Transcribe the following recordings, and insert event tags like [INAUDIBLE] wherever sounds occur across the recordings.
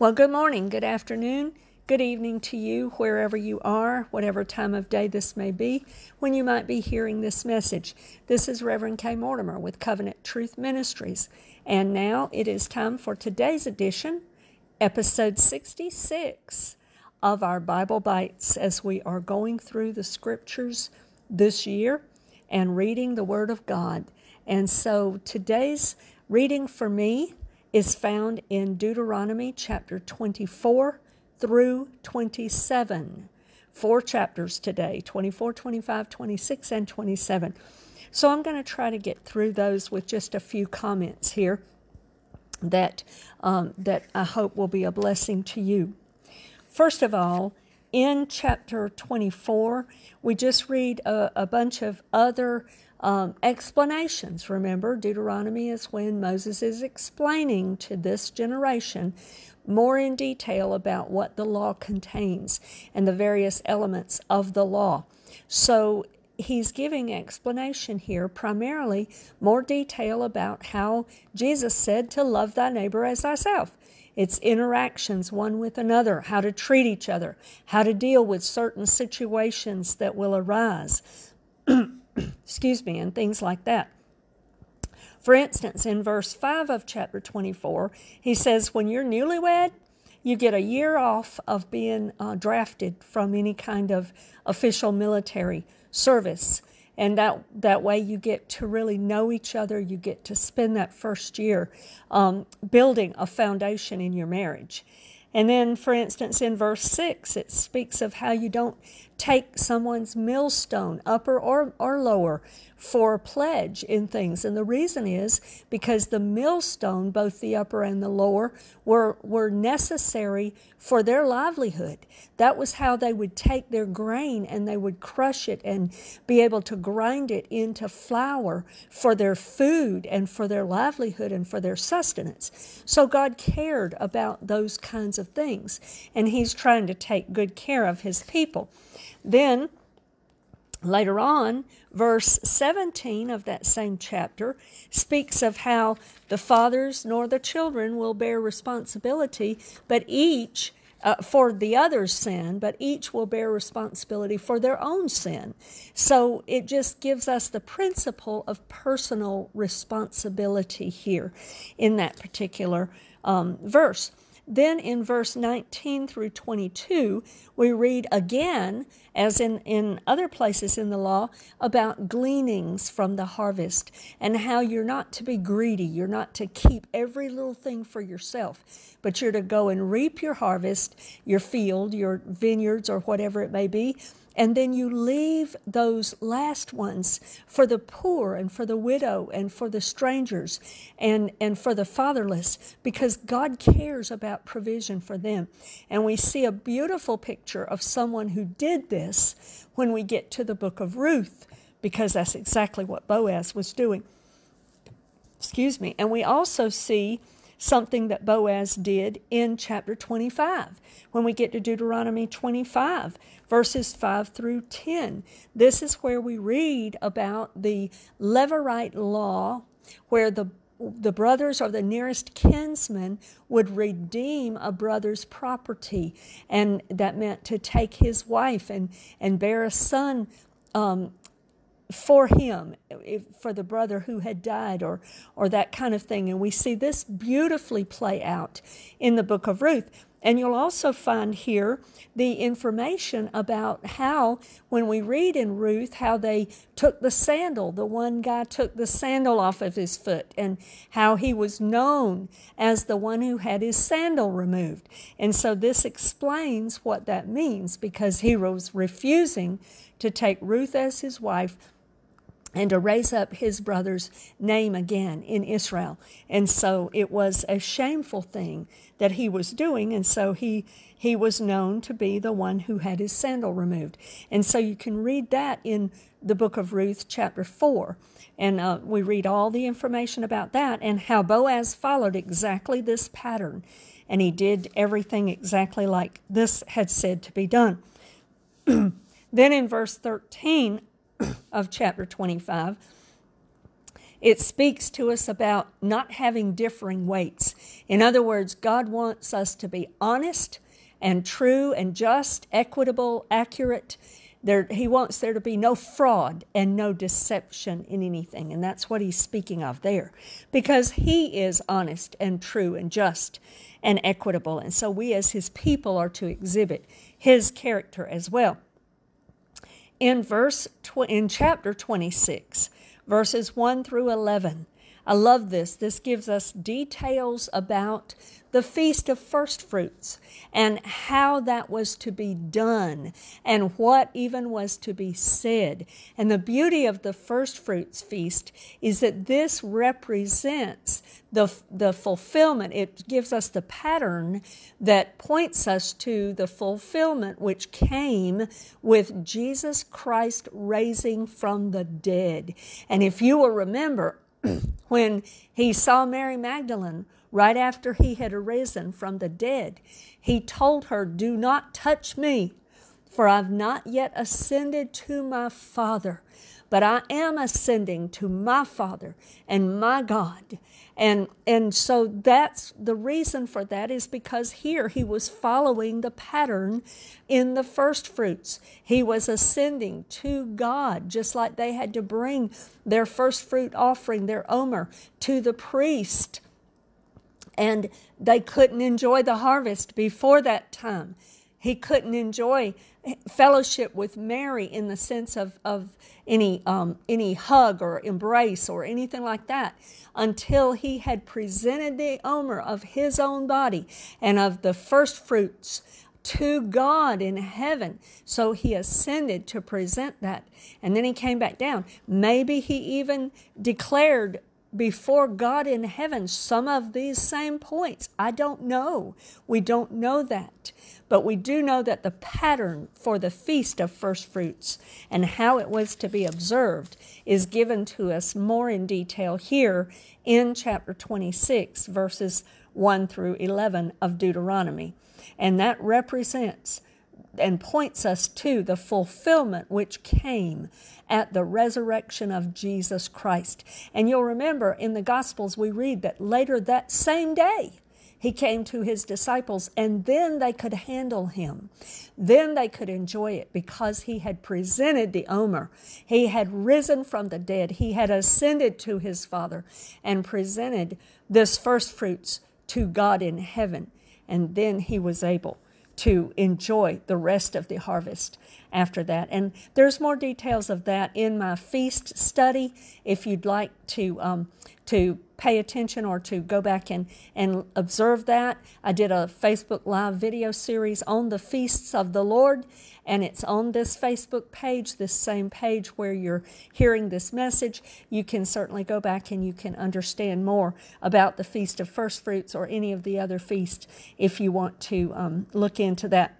Well, good morning, good afternoon, good evening to you, wherever you are, whatever time of day this may be, when you might be hearing this message. This is Reverend Kay Mortimer with Covenant Truth Ministries. And now it is time for today's edition, episode 66 of our Bible Bites, as we are going through the scriptures this year and reading the Word of God. And so today's reading for me is found in Deuteronomy chapter 24 through 27. Four chapters today 24, 25, 26, and 27. So I'm going to try to get through those with just a few comments here that, um, that I hope will be a blessing to you. First of all, in chapter 24, we just read a, a bunch of other um, explanations. Remember, Deuteronomy is when Moses is explaining to this generation more in detail about what the law contains and the various elements of the law. So he's giving explanation here, primarily more detail about how Jesus said to love thy neighbor as thyself. It's interactions one with another, how to treat each other, how to deal with certain situations that will arise. [CLEARS THROAT] excuse me, and things like that. For instance, in verse 5 of chapter 24, he says, When you're newlywed, you get a year off of being uh, drafted from any kind of official military service. And that, that way you get to really know each other. You get to spend that first year um, building a foundation in your marriage. And then, for instance, in verse 6, it speaks of how you don't take someone's millstone, upper or, or lower, for pledge in things. And the reason is because the millstone, both the upper and the lower, were, were necessary for their livelihood. That was how they would take their grain and they would crush it and be able to grind it into flour for their food and for their livelihood and for their sustenance. So God cared about those kinds of things, and He's trying to take good care of His people. Then, later on, verse 17 of that same chapter speaks of how the fathers nor the children will bear responsibility, but each uh, for the other's sin, but each will bear responsibility for their own sin. So it just gives us the principle of personal responsibility here in that particular um, verse. Then in verse 19 through 22, we read again, as in, in other places in the law, about gleanings from the harvest and how you're not to be greedy. You're not to keep every little thing for yourself, but you're to go and reap your harvest, your field, your vineyards, or whatever it may be, and then you leave those last ones for the poor and for the widow and for the strangers and, and for the fatherless because God cares about provision for them. And we see a beautiful picture of someone who did this when we get to the book of Ruth because that's exactly what Boaz was doing. Excuse me. And we also see something that Boaz did in chapter 25. When we get to Deuteronomy 25, verses 5 through 10, this is where we read about the Levirate law, where the the brothers or the nearest kinsman would redeem a brother's property, and that meant to take his wife and, and bear a son um, for him, for the brother who had died, or, or that kind of thing. And we see this beautifully play out in the book of Ruth. And you'll also find here the information about how, when we read in Ruth, how they took the sandal. The one guy took the sandal off of his foot, and how he was known as the one who had his sandal removed. And so this explains what that means because he was refusing to take Ruth as his wife and to raise up his brother's name again in Israel. And so it was a shameful thing that he was doing, and so he he was known to be the one who had his sandal removed. And so you can read that in the book of Ruth, chapter 4. And uh, we read all the information about that and how Boaz followed exactly this pattern. And he did everything exactly like this had said to be done. [CLEARS THROAT] then in verse 13, of chapter 25, It speaks to us about not having differing weights. In other words, God wants us to be honest and true and just, equitable, accurate. There, he wants there to be no fraud and no deception in anything. And that's what he's speaking of there. Because he is honest and true and just and equitable. And so we, as his people, are to exhibit his character as well. In verse tw- in chapter 26, verses 1 through 11, I love this. This gives us details about the Feast of First Fruits and how that was to be done and what even was to be said. And the beauty of the First Fruits Feast is that this represents the, the fulfillment. It gives us the pattern that points us to the fulfillment which came with Jesus Christ raising from the dead. And if you will remember, [CLEARS THROAT] when he saw Mary Magdalene right after he had arisen from the dead, he told her, Do not touch me, for I've not yet ascended to my Father, but I am ascending to my Father and my God. And, and so that's the reason for that is because here he was following the pattern in the first fruits. He was ascending to God, just like they had to bring their first fruit offering, their omer, to the priest and they couldn't enjoy the harvest before that time. He couldn't enjoy fellowship with Mary in the sense of, of any, um, any hug or embrace or anything like that until he had presented the omer of his own body and of the first fruits to God in heaven. So he ascended to present that. And then he came back down. Maybe he even declared before God in heaven some of these same points. I don't know. We don't know that. But we do know that the pattern for the feast of first fruits and how it was to be observed is given to us more in detail here in chapter 26, verses 1 through 11 of Deuteronomy. And that represents and points us to the fulfillment which came at the resurrection of Jesus Christ. And you'll remember in the Gospels we read that later that same day, he came to his disciples, and then they could handle him. Then they could enjoy it because he had presented the Omer. He had risen from the dead. He had ascended to his Father and presented this first fruits to God in heaven. And then he was able to enjoy the rest of the harvest after that. And there's more details of that in my feast study if you'd like to um, to pay attention or to go back and, and observe that. I did a Facebook Live video series on the feasts of the Lord, and it's on this Facebook page, this same page where you're hearing this message. You can certainly go back and you can understand more about the Feast of First Fruits or any of the other feasts if you want to um, look into that.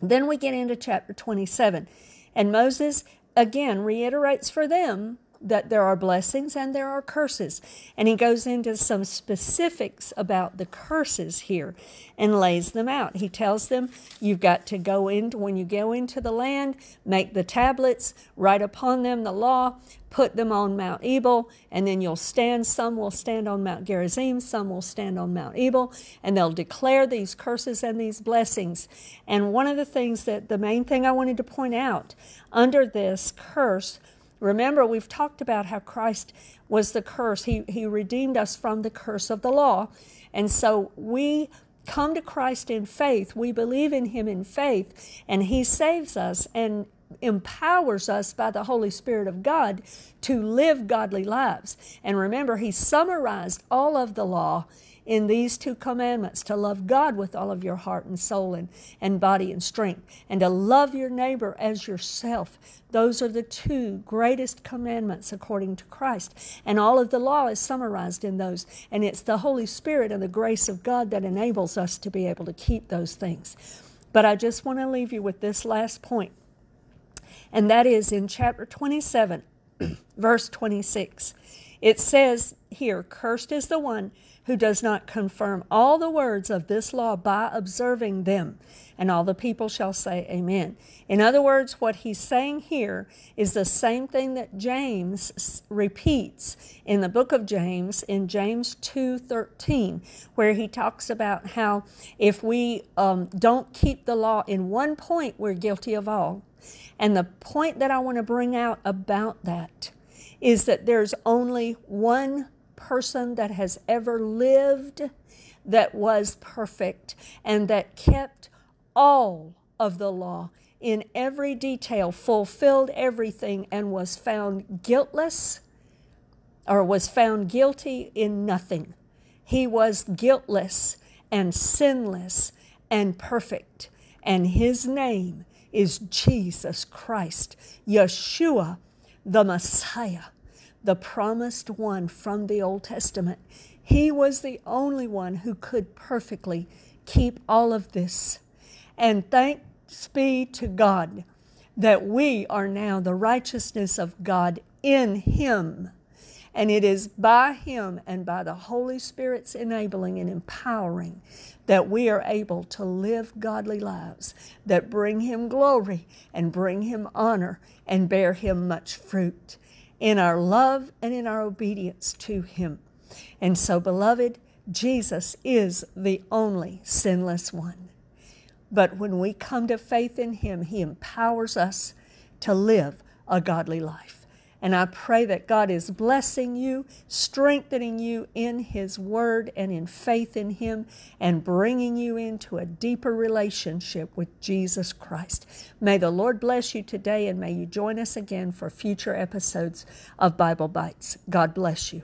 Then we get into chapter 27, and Moses again reiterates for them that there are blessings and there are curses. And he goes into some specifics about the curses here and lays them out. He tells them, You've got to go into, when you go into the land, make the tablets, write upon them the law, put them on Mount Ebal, and then you'll stand. Some will stand on Mount Gerizim, some will stand on Mount Ebal, and they'll declare these curses and these blessings. And one of the things that the main thing I wanted to point out under this curse Remember, we've talked about how Christ was the curse. He, he redeemed us from the curse of the law. And so we come to Christ in faith. We believe in Him in faith, and He saves us and empowers us by the Holy Spirit of God to live godly lives. And remember, He summarized all of the law in these two commandments to love God with all of your heart and soul and, and body and strength, and to love your neighbor as yourself. Those are the two greatest commandments according to Christ. And all of the law is summarized in those. And it's the Holy Spirit and the grace of God that enables us to be able to keep those things. But I just want to leave you with this last point, and that is in chapter 27, [CLEARS THROAT] verse 26. It says here Cursed is the one who does not confirm all the words of this law by observing them. And all the people shall say, Amen. In other words, what he's saying here is the same thing that James repeats in the book of James, in James 2.13, where he talks about how if we um, don't keep the law in one point, we're guilty of all. And the point that I want to bring out about that is that there's only one person that has ever lived that was perfect and that kept all of the law in every detail, fulfilled everything, and was found guiltless or was found guilty in nothing. He was guiltless and sinless and perfect, and his name is Jesus Christ, Yeshua, the Messiah, the promised one from the Old Testament. He was the only one who could perfectly keep all of this. And thanks be to God that we are now the righteousness of God in Him. And it is by Him and by the Holy Spirit's enabling and empowering that we are able to live godly lives that bring Him glory and bring Him honor and bear Him much fruit in our love and in our obedience to Him. And so, beloved, Jesus is the only sinless one. But when we come to faith in Him, He empowers us to live a godly life. And I pray that God is blessing you, strengthening you in His Word and in faith in Him, and bringing you into a deeper relationship with Jesus Christ. May the Lord bless you today, and may you join us again for future episodes of Bible Bites. God bless you.